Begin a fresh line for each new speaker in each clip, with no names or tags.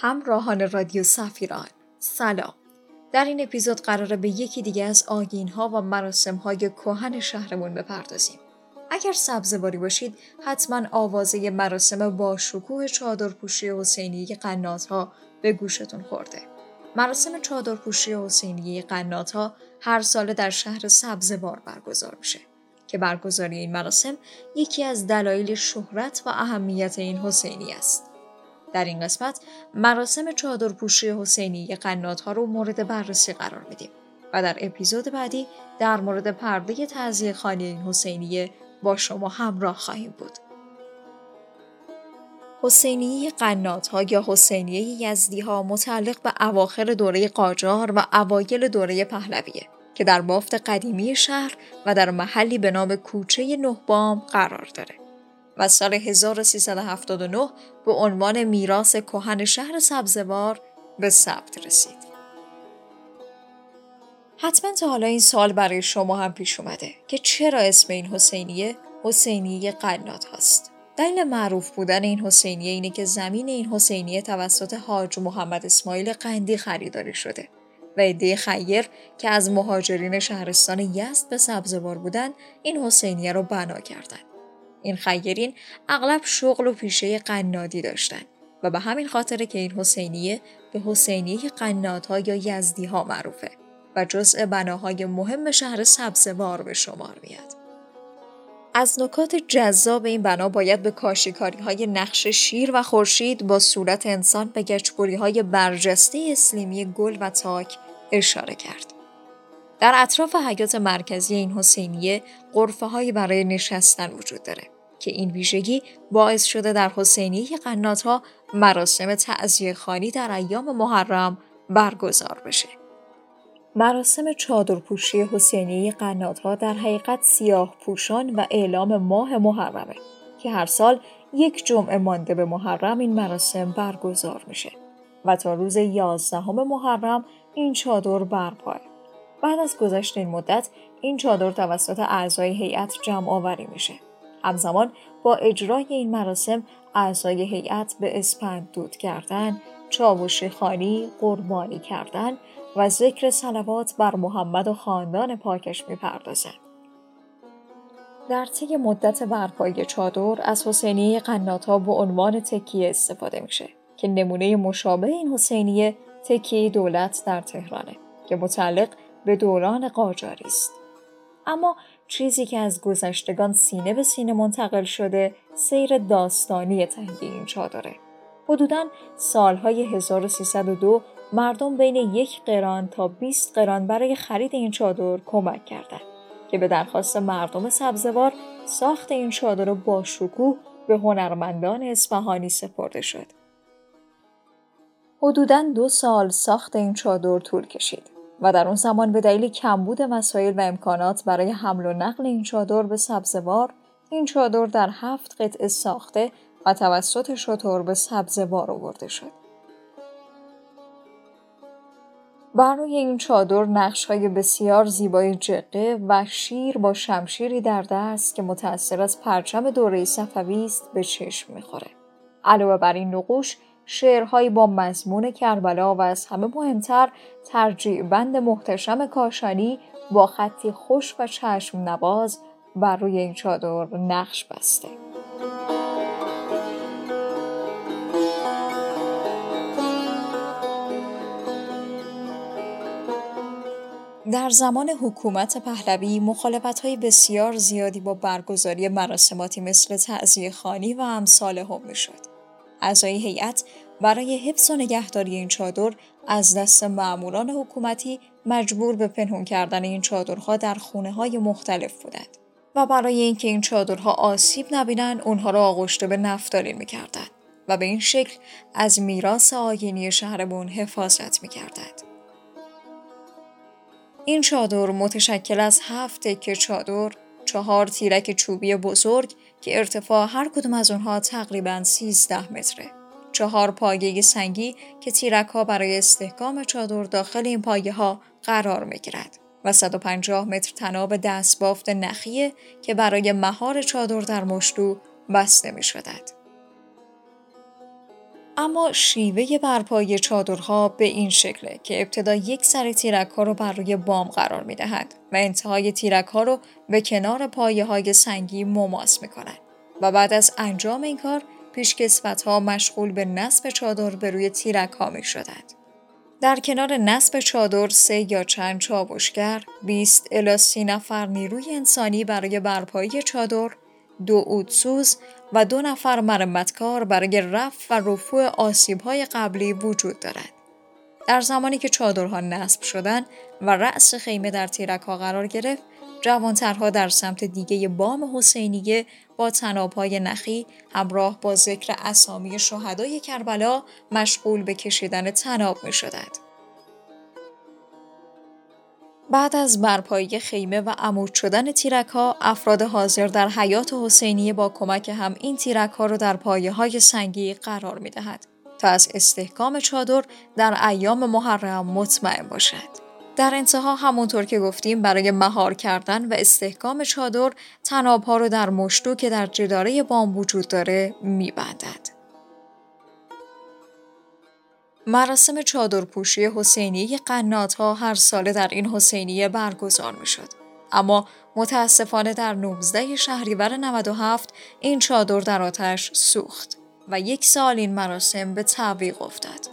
همراهان رادیو سفیران. سلام. در این اپیزود قراره به یکی دیگه از آگین ها و مراسم های کهن شهرمون بپردازیم. اگر سبزواری باشید حتما آوازه مراسم با شکوه چادرپوشی حسینی قنات ها به گوشتون خورده. مراسم چادرپوشی حسینی قنات ها هر ساله در شهر سبزوار برگزار میشه که برگزاری این مراسم یکی از دلایل شهرت و اهمیت این حسینی است. در این قسمت مراسم چادرپوشی حسینی قنات ها رو مورد بررسی قرار میدیم و در اپیزود بعدی در مورد پرده تعذیه خانی این حسینیه با شما همراه خواهیم بود. حسینیه قنات ها یا حسینیه یزدی ها متعلق به اواخر دوره قاجار و اوایل دوره پهلویه که در بافت قدیمی شهر و در محلی به نام کوچه نهبام قرار داره. و سال 1379 به عنوان میراث کهن شهر سبزوار به ثبت رسید. حتما تا حالا این سال برای شما هم پیش اومده که چرا اسم این حسینیه حسینیه قنات هست. دلیل معروف بودن این حسینیه اینه که زمین این حسینیه توسط حاج محمد اسماعیل قندی خریداری شده و عده خیر که از مهاجرین شهرستان یزد به سبزوار بودن این حسینیه رو بنا کردند. این خیرین اغلب شغل و پیشه قنادی داشتند و به همین خاطره که این حسینیه به حسینیه ها یا یزدی ها معروفه و جزء بناهای مهم شهر سبزوار به شمار میاد. از نکات جذاب این بنا باید به کاشیکاری های نقش شیر و خورشید با صورت انسان به گچبوری های برجسته اسلیمی گل و تاک اشاره کرد. در اطراف حیات مرکزی این حسینیه قرفه هایی برای نشستن وجود داره که این ویژگی باعث شده در حسینیه قنات ها مراسم تعذیه خانی در ایام محرم برگزار بشه. مراسم چادرپوشی حسینیه قنات ها در حقیقت سیاه پوشان و اعلام ماه محرمه که هر سال یک جمعه مانده به محرم این مراسم برگزار میشه و تا روز یازدهم محرم این چادر برپاه. بعد از گذشت این مدت این چادر توسط اعضای هیئت جمع آوری میشه. همزمان با اجرای این مراسم اعضای هیئت به اسپند دود کردن، چاوشی خانی، قربانی کردن و ذکر سلوات بر محمد و خاندان پاکش می‌پردازند. در طی مدت برپایی چادر از حسینیه قناتا به عنوان تکیه استفاده میشه که نمونه مشابه این حسینیه تکیه دولت در تهرانه که متعلق به دوران قاجاری است. اما چیزی که از گذشتگان سینه به سینه منتقل شده سیر داستانی تهیه این چادره. حدوداً سالهای 1302 مردم بین یک قران تا 20 قران برای خرید این چادر کمک کردند که به درخواست مردم سبزوار ساخت این چادر با شکوه به هنرمندان اصفهانی سپرده شد. حدوداً دو سال ساخت این چادر طول کشید و در اون زمان به دلیل کمبود وسایل و امکانات برای حمل و نقل این چادر به سبزوار این چادر در هفت قطعه ساخته و توسط شطور به سبزوار آورده شد. بر روی این چادر نقش های بسیار زیبای جقه و شیر با شمشیری در دست که متأثر از پرچم دوره صفوی است به چشم می‌خوره. علاوه بر این نقوش شعرهایی با مضمون کربلا و از همه مهمتر ترجیع بند محتشم کاشانی با خطی خوش و چشم نواز بر روی این چادر نقش بسته. در زمان حکومت پهلوی مخالفت های بسیار زیادی با برگزاری مراسماتی مثل تعذیه خانی و امثال هم شد. اعضای هیئت برای حفظ و نگهداری این چادر از دست معموران حکومتی مجبور به پنهون کردن این چادرها در خونه های مختلف بودند و برای اینکه این چادرها آسیب نبینند اونها را آغشته به نفتالین می‌کردند و به این شکل از میراث آینی شهرمون حفاظت می‌کردند. این چادر متشکل از هفت تکه چادر چهار تیرک چوبی بزرگ که ارتفاع هر کدوم از اونها تقریبا 13 متره. چهار پایه سنگی که تیرک ها برای استحکام چادر داخل این پایه ها قرار می گیرد و 150 متر تناب دستبافت نخیه که برای مهار چادر در مشتو بسته می شدد. اما شیوه برپایی چادرها به این شکله که ابتدا یک سر تیرک ها رو بر روی بام قرار می دهند و انتهای تیرک ها رو به کنار پایه های سنگی مماس می کنند و بعد از انجام این کار پیشکسوت ها مشغول به نصب چادر به روی تیرک ها می شدند. در کنار نصب چادر سه یا چند چابشگر، 20 الی 30 نفر نیروی انسانی برای برپایی چادر، دو اودسوز و دو نفر مرمتکار برای رفع و رفوع های قبلی وجود دارد. در زمانی که چادرها نصب شدند و رأس خیمه در تیرک ها قرار گرفت، جوانترها در سمت دیگه بام حسینیه با تنابهای نخی همراه با ذکر اسامی شهدای کربلا مشغول به کشیدن تناب می شدند. بعد از برپایی خیمه و عمود شدن تیرک ها، افراد حاضر در حیات حسینیه با کمک هم این تیرک ها را در پایه های سنگی قرار می دهد تا از استحکام چادر در ایام محرم مطمئن باشد. در انتها همونطور که گفتیم برای مهار کردن و استحکام چادر تناب ها رو در مشتو که در جداره بام وجود داره میبندد. مراسم چادرپوشی حسینی قنات ها هر ساله در این حسینیه برگزار می شد. اما متاسفانه در 19 شهریور 97 این چادر در آتش سوخت و یک سال این مراسم به تعویق افتاد.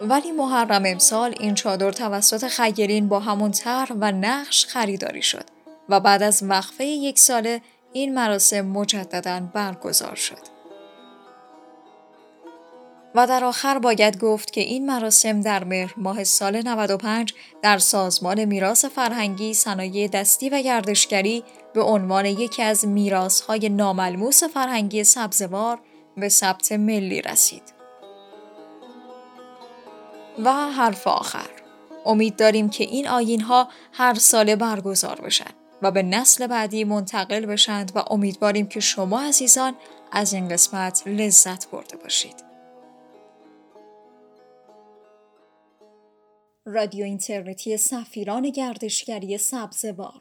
ولی محرم امسال این چادر توسط خیرین با همون طرح و نقش خریداری شد و بعد از وقفه یک ساله این مراسم مجددا برگزار شد. و در آخر باید گفت که این مراسم در مهر ماه سال 95 در سازمان میراث فرهنگی صنایع دستی و گردشگری به عنوان یکی از های ناملموس فرهنگی سبزوار به ثبت ملی رسید. و حرف آخر امید داریم که این آین ها هر ساله برگزار بشن و به نسل بعدی منتقل بشند و امیدواریم که شما عزیزان از این قسمت لذت برده باشید. رادیو اینترنتی سفیران گردشگری سبزوار.